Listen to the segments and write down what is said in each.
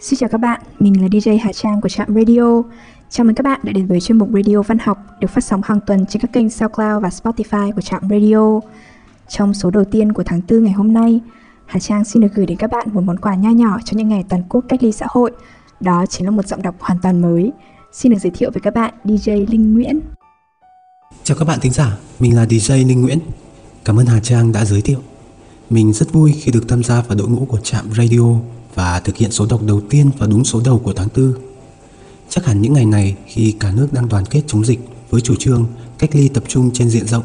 Xin chào các bạn, mình là DJ Hà Trang của Trạm Radio. Chào mừng các bạn đã đến với chuyên mục Radio Văn học được phát sóng hàng tuần trên các kênh SoundCloud và Spotify của Trạm Radio. Trong số đầu tiên của tháng 4 ngày hôm nay, Hà Trang xin được gửi đến các bạn một món quà nho nhỏ cho những ngày toàn quốc cách ly xã hội. Đó chính là một giọng đọc hoàn toàn mới. Xin được giới thiệu với các bạn DJ Linh Nguyễn. Chào các bạn thính giả, mình là DJ Linh Nguyễn. Cảm ơn Hà Trang đã giới thiệu. Mình rất vui khi được tham gia vào đội ngũ của Trạm Radio và thực hiện số đọc đầu tiên vào đúng số đầu của tháng 4. Chắc hẳn những ngày này khi cả nước đang đoàn kết chống dịch với chủ trương cách ly tập trung trên diện rộng,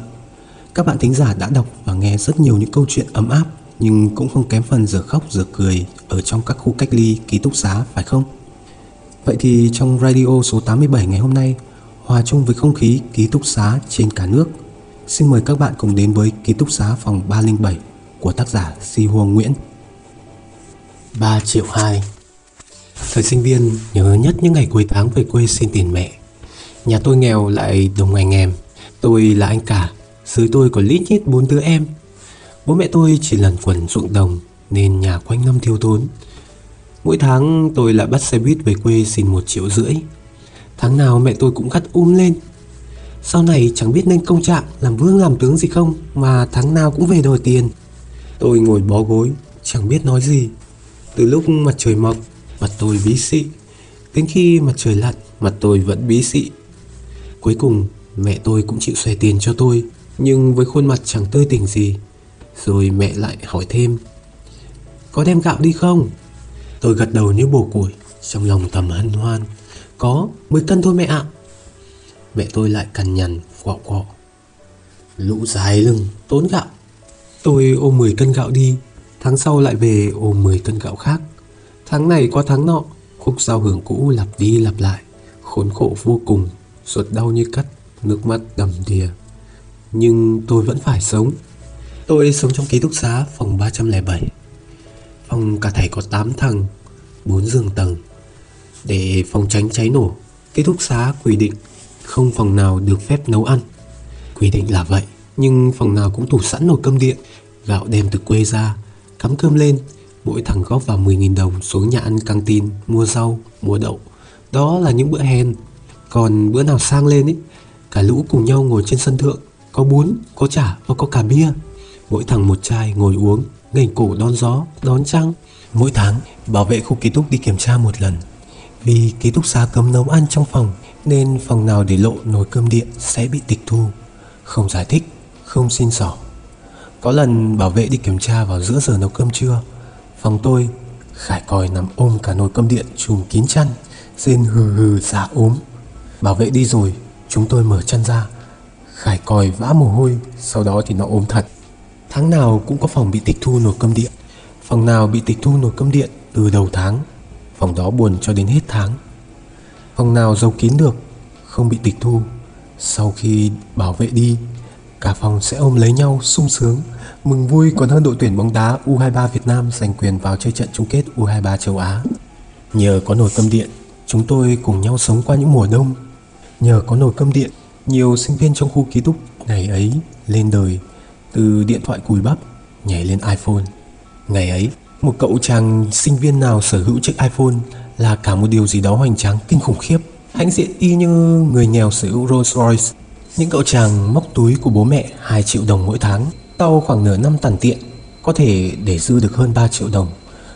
các bạn thính giả đã đọc và nghe rất nhiều những câu chuyện ấm áp nhưng cũng không kém phần giờ khóc giờ cười ở trong các khu cách ly ký túc xá phải không? Vậy thì trong radio số 87 ngày hôm nay, hòa chung với không khí ký túc xá trên cả nước, xin mời các bạn cùng đến với ký túc xá phòng 307 của tác giả Si Huông Nguyễn. 3 triệu 2 Thời sinh viên, nhớ nhất những ngày cuối tháng về quê xin tiền mẹ. Nhà tôi nghèo lại đồng ngành em Tôi là anh cả Dưới tôi có lít nhít bốn đứa em. Bố mẹ tôi chỉ lần quần ruộng đồng, Nên nhà quanh năm thiếu thốn. Mỗi tháng tôi lại bắt xe buýt về quê xin một triệu rưỡi. Tháng nào mẹ tôi cũng gắt um lên. Sau này chẳng biết nên công trạng, Làm vương làm tướng gì không, Mà tháng nào cũng về đòi tiền. Tôi ngồi bó gối, Chẳng biết nói gì từ lúc mặt trời mọc, mặt tôi bí xị. Đến khi mặt trời lặn, mặt tôi vẫn bí xị. Cuối cùng, mẹ tôi cũng chịu xòe tiền cho tôi, nhưng với khuôn mặt chẳng tươi tỉnh gì. Rồi mẹ lại hỏi thêm, có đem gạo đi không? Tôi gật đầu như bồ củi, trong lòng thầm hân hoan. Có, 10 cân thôi mẹ ạ. Mẹ tôi lại cằn nhằn, quọ quọ. Lũ dài lưng, tốn gạo. Tôi ôm 10 cân gạo đi, Tháng sau lại về ôm 10 cân gạo khác. Tháng này qua tháng nọ, Khúc giao hưởng cũ lặp đi lặp lại. Khốn khổ vô cùng, Ruột đau như cắt, Nước mắt đầm đìa. Nhưng tôi vẫn phải sống. Tôi sống trong ký túc xá phòng 307 Phòng cả thảy có 8 thằng 4 giường tầng. Để phòng tránh cháy nổ, Ký túc xá quy định Không phòng nào được phép nấu ăn. Quy định là vậy, Nhưng phòng nào cũng tủ sẵn nồi cơm điện, Gạo đem từ quê ra. Cắm cơm lên Mỗi thằng góp vào 10.000 đồng xuống nhà ăn căng tin Mua rau, mua đậu. Đó là những bữa hèn. Còn bữa nào sang lên ấy Cả lũ cùng nhau ngồi trên sân thượng Có bún, có chả và có cả bia. Mỗi thằng một chai ngồi uống Ngành cổ đón gió, đón trăng. Mỗi tháng bảo vệ khu ký túc đi kiểm tra một lần. Vì ký túc xá cấm nấu ăn trong phòng Nên phòng nào để lộ nồi cơm điện sẽ bị tịch thu. Không giải thích, không xin sỏ có lần bảo vệ đi kiểm tra vào giữa giờ nấu cơm trưa, Phòng tôi Khải còi nằm ôm cả nồi cơm điện trùm kín chăn, Rên hừ hừ giả ốm. Bảo vệ đi rồi, Chúng tôi mở chăn ra, Khải còi vã mồ hôi, Sau đó thì nó ốm thật. Tháng nào cũng có phòng bị tịch thu nồi cơm điện. Phòng nào bị tịch thu nồi cơm điện từ đầu tháng, Phòng đó buồn cho đến hết tháng. Phòng nào giấu kín được, Không bị tịch thu. Sau khi bảo vệ đi Cả phòng sẽ ôm lấy nhau, sung sướng. Mừng vui còn hơn đội tuyển bóng đá U23 Việt Nam giành quyền vào chơi trận chung kết U23 châu Á. Nhờ có nồi cơm điện, Chúng tôi cùng nhau sống qua những mùa đông. Nhờ có nồi cơm điện, Nhiều sinh viên trong khu ký túc ngày ấy lên đời Từ điện thoại cùi bắp nhảy lên iPhone. Ngày ấy, một cậu chàng sinh viên nào sở hữu chiếc iPhone Là cả một điều gì đó hoành tráng, kinh khủng khiếp. Hãnh diện y như người nghèo sở hữu Rolls Royce những cậu chàng móc túi của bố mẹ 2 triệu đồng mỗi tháng Sau khoảng nửa năm tàn tiện, Có thể để dư được hơn 3 triệu đồng.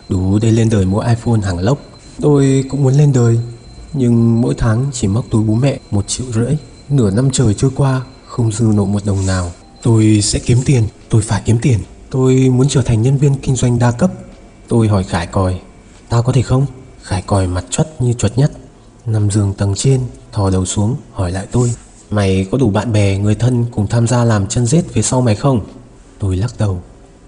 Đủ để lên đời mua iPhone hàng lốc. Tôi cũng muốn lên đời, Nhưng mỗi tháng chỉ móc túi bố mẹ một triệu rưỡi. Nửa năm trời trôi qua, Không dư nộp một đồng nào. Tôi sẽ kiếm tiền, Tôi phải kiếm tiền. Tôi muốn trở thành nhân viên kinh doanh đa cấp. Tôi hỏi Khải còi, Tao có thể không? Khải còi mặt chuất như chuột nhất. Nằm giường tầng trên, Thò đầu xuống, hỏi lại tôi Mày có đủ bạn bè, người thân cùng tham gia làm chân rết phía sau mày không? Tôi lắc đầu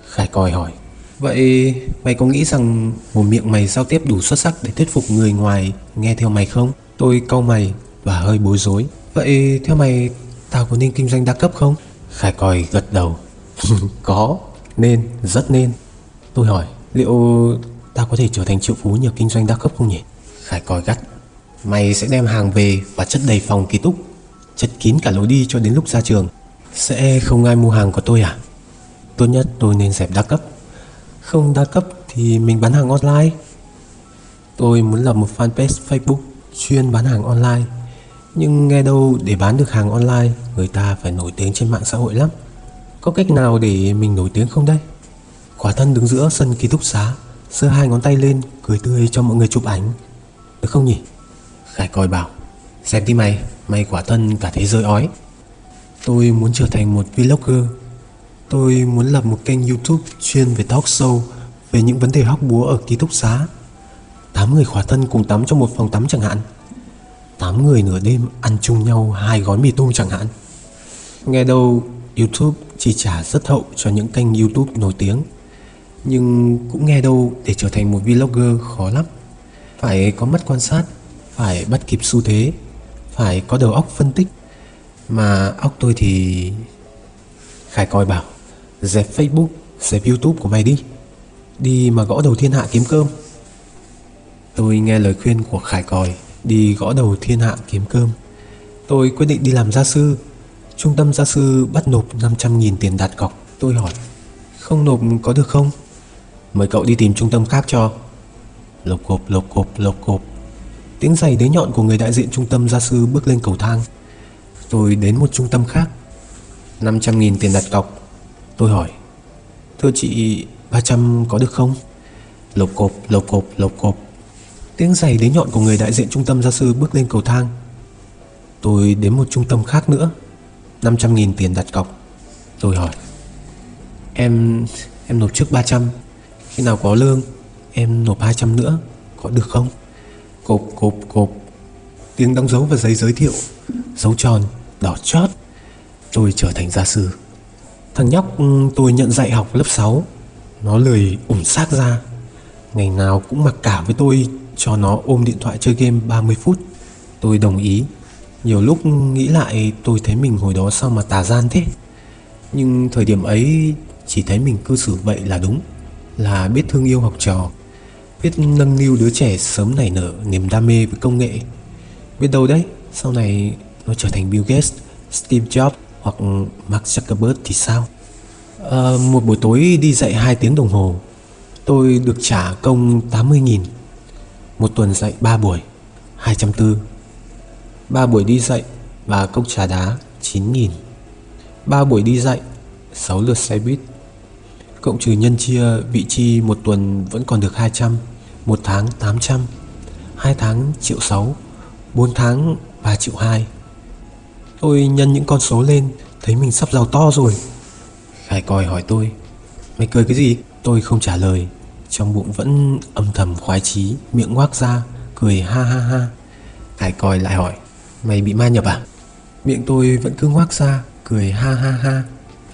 Khải còi hỏi Vậy mày có nghĩ rằng một miệng mày giao tiếp đủ xuất sắc để thuyết phục người ngoài nghe theo mày không? Tôi cau mày và hơi bối rối Vậy theo mày tao có nên kinh doanh đa cấp không? Khải còi gật đầu Có, nên, rất nên Tôi hỏi liệu tao có thể trở thành triệu phú nhờ kinh doanh đa cấp không nhỉ? Khải còi gắt Mày sẽ đem hàng về và chất đầy phòng ký túc chật kín cả lối đi cho đến lúc ra trường. Sẽ không ai mua hàng của tôi à? Tốt nhất tôi nên dẹp đa cấp. Không đa cấp thì mình bán hàng online. Tôi muốn lập một fanpage Facebook chuyên bán hàng online. Nhưng nghe đâu để bán được hàng online Người ta phải nổi tiếng trên mạng xã hội lắm. Có cách nào để mình nổi tiếng không đây? quả thân đứng giữa sân ký túc xá giơ hai ngón tay lên cười tươi cho mọi người chụp ảnh. Được không nhỉ? Khải coi bảo Xem đi mày, may quả thân cả thế giới ói. Tôi muốn trở thành một vlogger. Tôi muốn lập một kênh youtube chuyên về talk show Về những vấn đề hóc búa ở ký túc xá. Tám người khỏa thân cùng tắm trong một phòng tắm chẳng hạn. Tám người nửa đêm ăn chung nhau hai gói mì tôm chẳng hạn. Nghe đâu YouTube chi trả rất hậu cho những kênh YouTube nổi tiếng. Nhưng cũng nghe đâu để trở thành một vlogger khó lắm. Phải có mắt quan sát, phải bắt kịp xu thế. Phải có đầu óc phân tích Mà óc tôi thì... Khải coi bảo Dẹp Facebook, dẹp YouTube của mày đi Đi mà gõ đầu thiên hạ kiếm cơm Tôi nghe lời khuyên của Khải Còi đi gõ đầu thiên hạ kiếm cơm. Tôi quyết định đi làm gia sư. Trung tâm gia sư bắt nộp 500.000 tiền đặt cọc. Tôi hỏi, không nộp có được không? Mời cậu đi tìm trung tâm khác cho. Lộc cộp, lộc cộp, lộc cộp. Tiếng giày đế nhọn của người đại diện trung tâm gia sư bước lên cầu thang. Tôi đến một trung tâm khác. 500.000 tiền đặt cọc. Tôi hỏi, thưa chị 300 có được không? Lộc cộp, lộc cộp, lộc cộp. Tiếng giày đế nhọn của người đại diện trung tâm gia sư bước lên cầu thang Tôi đến một trung tâm khác nữa 500.000 tiền đặt cọc Tôi hỏi Em em nộp trước 300 Khi nào có lương Em nộp 200 nữa Có được không Cộp cộp cộp Tiếng đóng dấu và giấy giới thiệu Dấu tròn, Đỏ chót Tôi trở thành gia sư Thằng nhóc ừ, tôi nhận dạy học lớp 6 Nó lười ủng xác ra Ngày nào cũng mặc cả với tôi, cho nó ôm điện thoại chơi game 30 phút. Tôi đồng ý. Nhiều lúc nghĩ lại, tôi thấy mình hồi đó sao mà tà gian thế. Nhưng thời điểm ấy, chỉ thấy mình cư xử vậy là đúng. Là biết thương yêu học trò. Biết nâng niu đứa trẻ sớm nảy nở niềm đam mê với công nghệ. Biết đâu đấy, sau này nó trở thành Bill Gates, Steve Jobs hoặc Mark Zuckerberg thì sao? À, một buổi tối đi dạy 2 tiếng đồng hồ Tôi được trả công 80.000 một tuần dạy 3 buổi 240 3 buổi đi dạy và cốc trà đá 9.000 3 buổi đi dạy 6 lượt xe buýt Cộng trừ nhân chia, vị chi một tuần vẫn còn được 200 Một tháng 800 2 tháng triệu 6 4 tháng 3 triệu 2 Tôi nhân những con số lên, Thấy mình sắp giàu to rồi. Khải còi hỏi tôi. Mày cười cái gì? Tôi không trả lời. Trong bụng vẫn âm thầm khoái chí, Miệng ngoác ra, Cười ha ha ha. Khải coi lại hỏi, Mày bị ma nhập à? Miệng tôi vẫn cứ ngoác ra, Cười ha ha ha.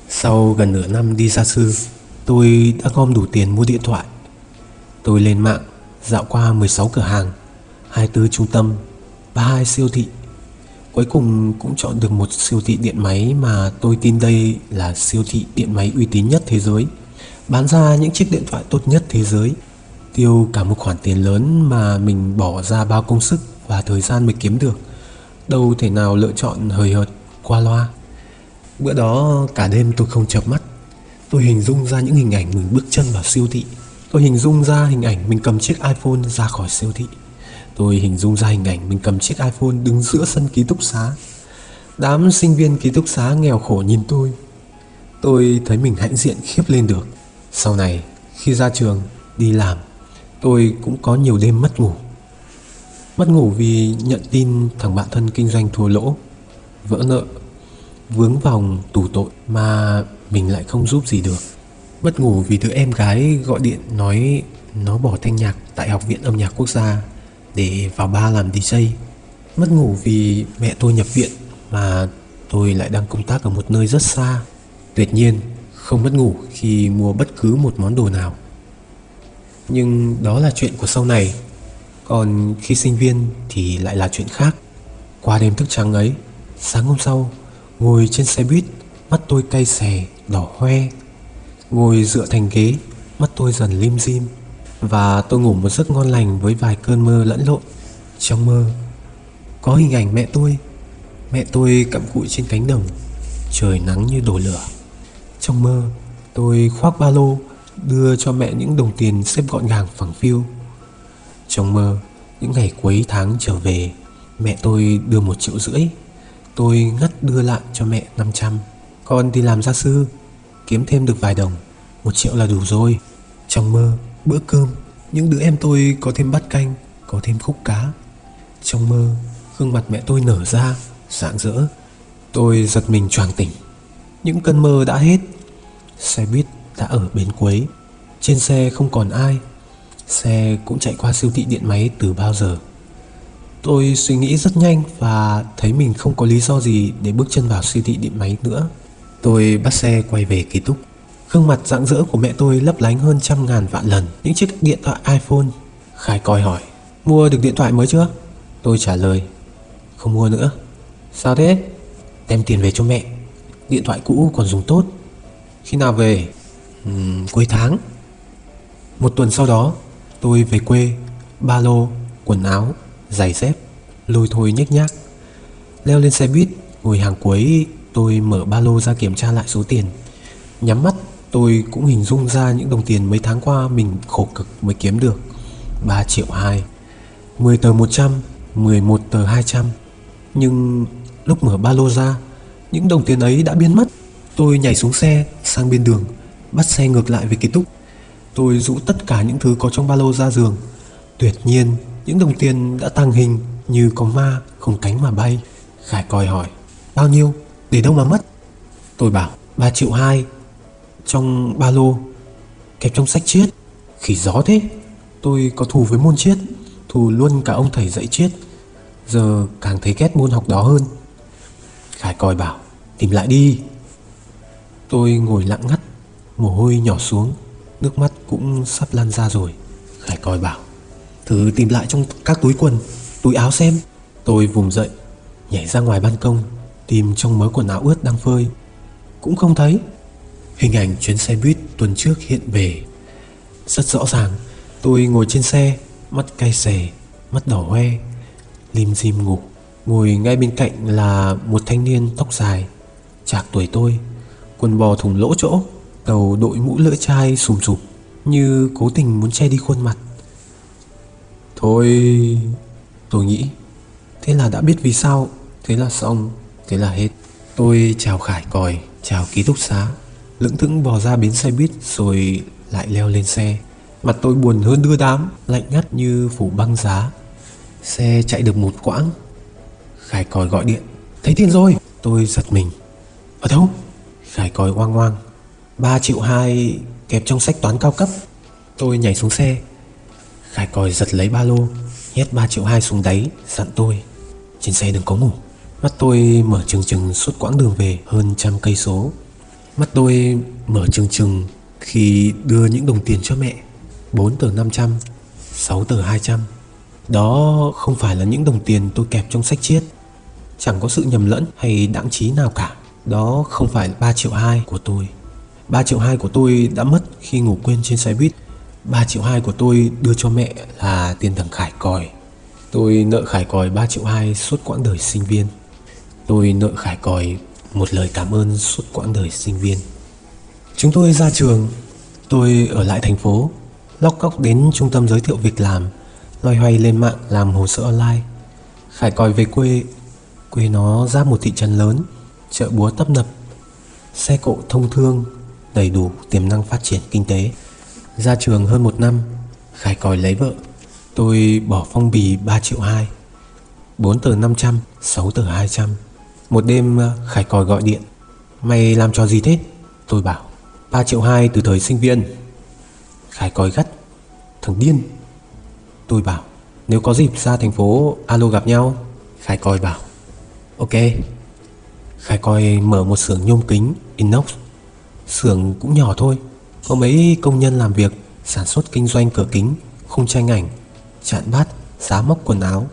Sau gần nửa năm đi gia sư Tôi đã gom đủ tiền mua điện thoại. Tôi lên mạng, Dạo qua 16 cửa hàng 24 trung tâm 32 siêu thị. Cuối cùng cũng chọn được một siêu thị điện máy mà tôi tin đây là siêu thị điện máy uy tín nhất thế giới. Bán ra những chiếc điện thoại tốt nhất thế giới, tiêu cả một khoản tiền lớn mà mình bỏ ra bao công sức và thời gian mới kiếm được. Đâu thể nào lựa chọn hời hợt, qua loa. Bữa đó cả đêm tôi không chợp mắt tôi hình dung ra những hình ảnh mình bước chân vào siêu thị. Tôi hình dung ra hình ảnh mình cầm chiếc iphone ra khỏi siêu thị. Tôi hình dung ra hình ảnh mình cầm chiếc iphone đứng giữa sân ký túc xá. Đám sinh viên ký túc xá nghèo khổ nhìn tôi. Tôi thấy mình hãnh diện khiếp lên được. Sau này, khi ra trường, đi làm, tôi cũng có nhiều đêm mất ngủ. Mất ngủ vì nhận tin thằng bạn thân kinh doanh thua lỗ, vỡ nợ, vướng vòng tù tội. Mà mình lại không giúp gì được. Mất ngủ vì đứa em gái gọi điện nói nó bỏ thanh nhạc tại học viện âm nhạc quốc gia để vào ba làm DJ mất ngủ vì mẹ tôi nhập viện mà tôi lại đang công tác ở một nơi rất xa. Tuyệt nhiên, không mất ngủ khi mua bất cứ một món đồ nào. Nhưng đó là chuyện của sau này. Còn khi sinh viên thì lại là chuyện khác. Qua đêm thức trắng ấy, sáng hôm sau, ngồi trên xe buýt, mắt tôi cay xè đỏ hoe ngồi dựa thành ghế mắt tôi dần lim dim và tôi ngủ một giấc ngon lành với vài cơn mơ lẫn lộn trong mơ. Có hình ảnh mẹ tôi mẹ tôi cặm cụi trên cánh đồng trời nắng như đổ lửa. Trong mơ, tôi khoác ba lô, đưa cho mẹ những đồng tiền xếp gọn gàng phẳng phiu. Trong mơ Những ngày cuối tháng trở về Mẹ tôi đưa một triệu rưỡi. Tôi ngắt đưa lại cho mẹ 500 con đi làm gia sư, Kiếm thêm được vài đồng, Một triệu là đủ rồi. Trong mơ, bữa cơm, Những đứa em tôi có thêm bát canh, Có thêm khúc cá. Trong mơ, gương mặt mẹ tôi nở ra, Rạng rỡ. Tôi giật mình choàng tỉnh. Những cơn mơ đã hết. Xe buýt đã ở bến cuối Trên xe không còn ai. Xe cũng chạy qua siêu thị điện máy từ bao giờ. Tôi suy nghĩ rất nhanh và thấy mình không có lý do gì để bước chân vào siêu thị điện máy nữa. Tôi bắt xe quay về ký túc. Gương mặt rạng rỡ của mẹ tôi lấp lánh hơn trăm ngàn vạn lần những chiếc điện thoại iPhone. Khải coi hỏi, mua được điện thoại mới chưa? Tôi trả lời, không mua nữa. Sao thế? Đem tiền về cho mẹ. Điện thoại cũ còn dùng tốt. Khi nào về? Uhm, cuối tháng. Một tuần sau đó, tôi về quê, ba lô, quần áo, giày dép, lôi thôi nhếch nhác. Leo lên xe buýt, ngồi hàng cuối, tôi mở ba lô ra kiểm tra lại số tiền. Nhắm mắt, tôi cũng hình dung ra những đồng tiền mấy tháng qua mình khổ cực mới kiếm được. 3 triệu 2, 10 tờ 100, 11 tờ 200. Nhưng lúc mở ba lô ra, những đồng tiền ấy đã biến mất. Tôi nhảy xuống xe, sang bên đường, bắt xe ngược lại về ký túc. Tôi rũ tất cả những thứ có trong ba lô ra giường. Tuyệt nhiên, những đồng tiền đã tăng hình như có ma không cánh mà bay. Khải coi hỏi, bao nhiêu, để đâu mà mất? Tôi bảo, 3 triệu 2 trong ba lô, kẹp trong sách triết. Khỉ gió thế, tôi có thù với môn triết, thù luôn cả ông thầy dạy triết. Giờ càng thấy ghét môn học đó hơn. Khải coi bảo, tìm lại đi. Tôi ngồi lặng ngắt, mồ hôi nhỏ xuống, nước mắt cũng sắp lan ra rồi. Khải coi bảo, Thử tìm lại trong các túi quần Túi áo xem Tôi vùng dậy Nhảy ra ngoài ban công Tìm trong mớ quần áo ướt đang phơi. Cũng không thấy. Hình ảnh chuyến xe buýt tuần trước hiện về. Rất rõ ràng, Tôi ngồi trên xe, Mắt cay xè, Mắt đỏ hoe, Lim dim ngủ. Ngồi ngay bên cạnh là một thanh niên tóc dài, Chạc tuổi tôi, Quần bò thùng lỗ chỗ, Đầu đội mũ lưỡi chai sùm sụp, Như cố tình muốn che đi khuôn mặt. Thôi, Tôi nghĩ, Thế là đã biết vì sao, Thế là xong. Thế là hết. Tôi chào Khải còi, Chào ký túc xá. Lững thững bò ra bến xe buýt Rồi lại leo lên xe. Mặt tôi buồn hơn đưa đám, Lạnh ngắt như phủ băng giá. Xe chạy được một quãng. Khải còi gọi điện. Thấy tiền rồi. Tôi giật mình. Ở đâu? Khải còi oang oang. 3 triệu 2 kẹp trong sách toán cao cấp. Tôi nhảy xuống xe. Khải còi giật lấy ba lô, Nhét 3 triệu hai xuống đáy, Dặn tôi. Trên xe đừng có ngủ. Mắt tôi mở trừng trừng suốt quãng đường về hơn trăm cây số. Mắt tôi mở trừng trừng khi đưa những đồng tiền cho mẹ. 4 tờ 500 6 tờ 200 Đó không phải là những đồng tiền tôi kẹp trong sách chiết. Chẳng có sự nhầm lẫn hay đáng trí nào cả. Đó không phải 3 triệu 2 của tôi. 3 triệu 2 của tôi đã mất khi ngủ quên trên xe buýt. 3 triệu 2 của tôi đưa cho mẹ là tiền thằng Khải còi. Tôi nợ Khải còi 3 triệu 2 suốt quãng đời sinh viên. Tôi nợ Khải còi một lời cảm ơn suốt quãng đời sinh viên. Chúng tôi ra trường, Tôi ở lại thành phố, Lóc cóc đến trung tâm giới thiệu việc làm, Loay hoay lên mạng làm hồ sơ online. Khải còi về quê Quê nó ra một thị trấn lớn, Chợ búa tấp nập, Xe cộ thông thương, Đầy đủ tiềm năng phát triển kinh tế. Ra trường hơn một năm, Khải còi lấy vợ, Tôi bỏ phong bì 3 triệu 2 4 tờ 500 6 tờ 200 một đêm ờ, Khải còi gọi điện. Mày làm trò gì thế? Tôi bảo 3 triệu 2 từ thời sinh viên. Khải còi gắt Thằng điên. Tôi bảo Nếu có dịp ra thành phố alo gặp nhau. Khải còi bảo Ok. Khải còi mở một xưởng nhôm kính inox. Xưởng cũng nhỏ thôi có mấy công nhân làm việc sản xuất kinh doanh cửa kính, khung tranh ảnh, chạn bát, giá móc quần áo.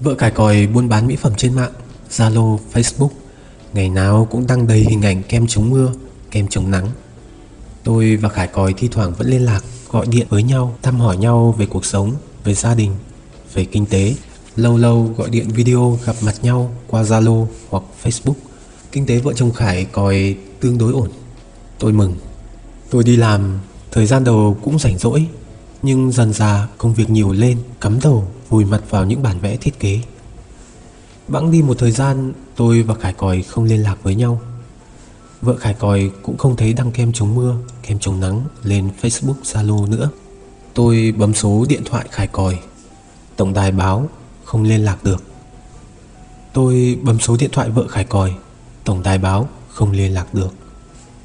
Vợ khải còi buôn bán mỹ phẩm trên mạng, Zalo, Facebook, ngày nào cũng đăng đầy hình ảnh kem chống mưa, kem chống nắng. Tôi và Khải Còi thi thoảng vẫn liên lạc, gọi điện với nhau, thăm hỏi nhau về cuộc sống, về gia đình, về kinh tế. Lâu lâu gọi điện video gặp mặt nhau qua Zalo hoặc Facebook. Kinh tế vợ chồng Khải Còi tương đối ổn. Tôi mừng Tôi đi làm, thời gian đầu cũng rảnh rỗi Nhưng dần dà công việc nhiều lên Cắm đầu vùi mặt vào những bản vẽ thiết kế Bẵng đi một thời gian Tôi và Khải Còi không liên lạc với nhau. Vợ Khải Còi cũng không thấy đăng kem chống mưa Kem chống nắng lên Facebook Zalo nữa. Tôi bấm số điện thoại Khải Còi. Tổng đài báo không liên lạc được. Tôi bấm số điện thoại vợ Khải Còi. Tổng đài báo không liên lạc được.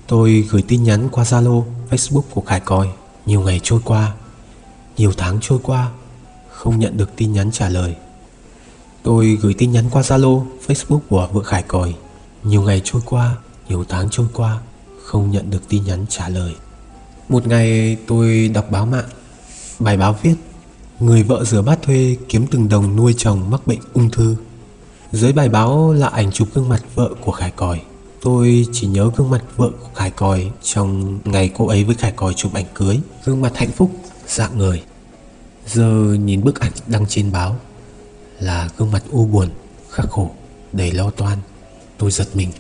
Tôi gửi tin nhắn qua Zalo, Facebook của Khải Còi. Nhiều ngày trôi qua Nhiều tháng trôi qua Không nhận được tin nhắn trả lời. Tôi gửi tin nhắn qua Zalo, Facebook của vợ Khải Còi. Nhiều ngày trôi qua, nhiều tháng trôi qua Không nhận được tin nhắn trả lời. Một ngày tôi đọc báo mạng Bài báo viết Người vợ rửa bát thuê kiếm từng đồng nuôi chồng mắc bệnh ung thư. Dưới bài báo là ảnh chụp gương mặt vợ của Khải Còi. Tôi chỉ nhớ gương mặt vợ của Khải Còi Trong ngày cô ấy với Khải Còi chụp ảnh cưới. Gương mặt hạnh phúc, dạng người. Giờ nhìn bức ảnh đăng trên báo là gương mặt u buồn, khắc khổ, đầy lo toan. Tôi giật mình.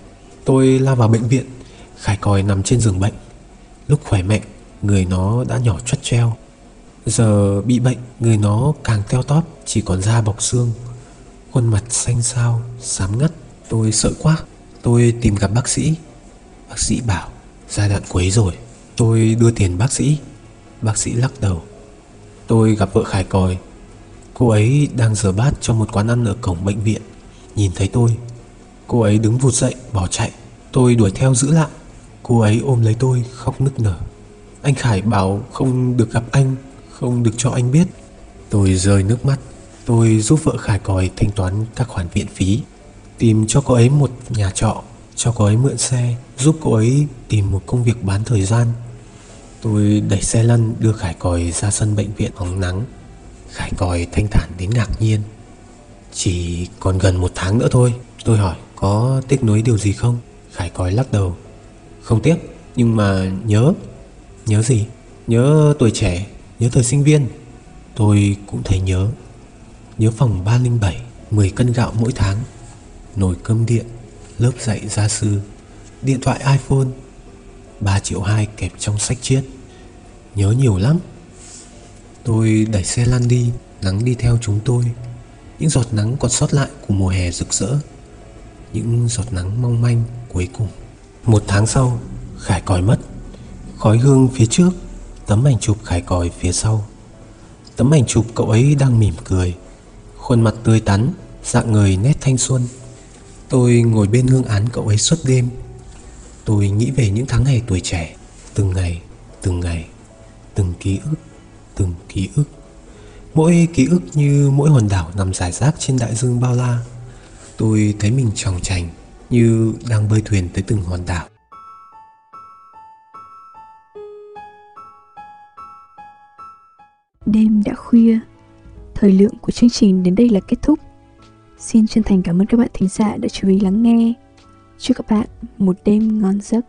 Tôi lao vào bệnh viện Khải Còi nằm trên giường bệnh. Lúc khỏe mạnh Người nó đã nhỏ choắt treo. Giờ bị bệnh Người nó càng teo tóp Chỉ còn da bọc xương. Khuôn mặt xanh xao, xám ngắt Tôi sợ quá. Tôi tìm gặp bác sĩ. Bác sĩ bảo giai đoạn cuối rồi Tôi đưa tiền bác sĩ. Bác sĩ lắc đầu. Tôi gặp vợ Khải Còi. Cô ấy đang rửa bát trong một quán ăn ở cổng bệnh viện. Nhìn thấy tôi, Cô ấy đứng vụt dậy, bỏ chạy. Tôi đuổi theo giữ lại. Cô ấy ôm lấy tôi, khóc nức nở. Anh Khải bảo không được gặp anh, Không được cho anh biết. Tôi rơi nước mắt. Tôi giúp vợ Khải Còi thanh toán các khoản viện phí. Tìm cho cô ấy một nhà trọ, Cho cô ấy mượn xe, Giúp cô ấy tìm một công việc bán thời gian. Tôi đẩy xe lăn đưa Khải Còi ra sân bệnh viện hóng nắng. Khải Còi thanh thản đến ngạc nhiên. Chỉ còn gần một tháng nữa thôi. Tôi hỏi có tiếc nuối điều gì không? Khải Còi lắc đầu. Không tiếc nhưng mà nhớ. Nhớ gì? Nhớ tuổi trẻ Nhớ thời sinh viên. Tôi cũng thấy nhớ. Nhớ phòng 307 10 cân gạo mỗi tháng. Nồi cơm điện, lớp dạy gia sư, điện thoại iPhone, 3 triệu 2 kẹp trong sách chiết. Nhớ nhiều lắm. Tôi đẩy xe lăn đi, nắng đi theo chúng tôi. Những giọt nắng còn sót lại của mùa hè rực rỡ. Những giọt nắng mong manh cuối cùng. Một tháng sau, Khải còi mất. Khói hương phía trước, tấm ảnh chụp Khải còi phía sau. Tấm ảnh chụp cậu ấy đang mỉm cười, khuôn mặt tươi tắn, dạng người nét thanh xuân. Tôi ngồi bên hương án cậu ấy suốt đêm Tôi nghĩ về những tháng ngày tuổi trẻ Từng ngày, từng ngày Từng ký ức, từng ký ức Mỗi ký ức như mỗi hòn đảo nằm rải rác trên đại dương bao la Tôi thấy mình tròng trành Như đang bơi thuyền tới từng hòn đảo Đêm đã khuya, Thời lượng của chương trình đến đây là kết thúc Xin chân thành cảm ơn các bạn thính giả đã chú ý lắng nghe. Chúc các bạn một đêm ngon giấc.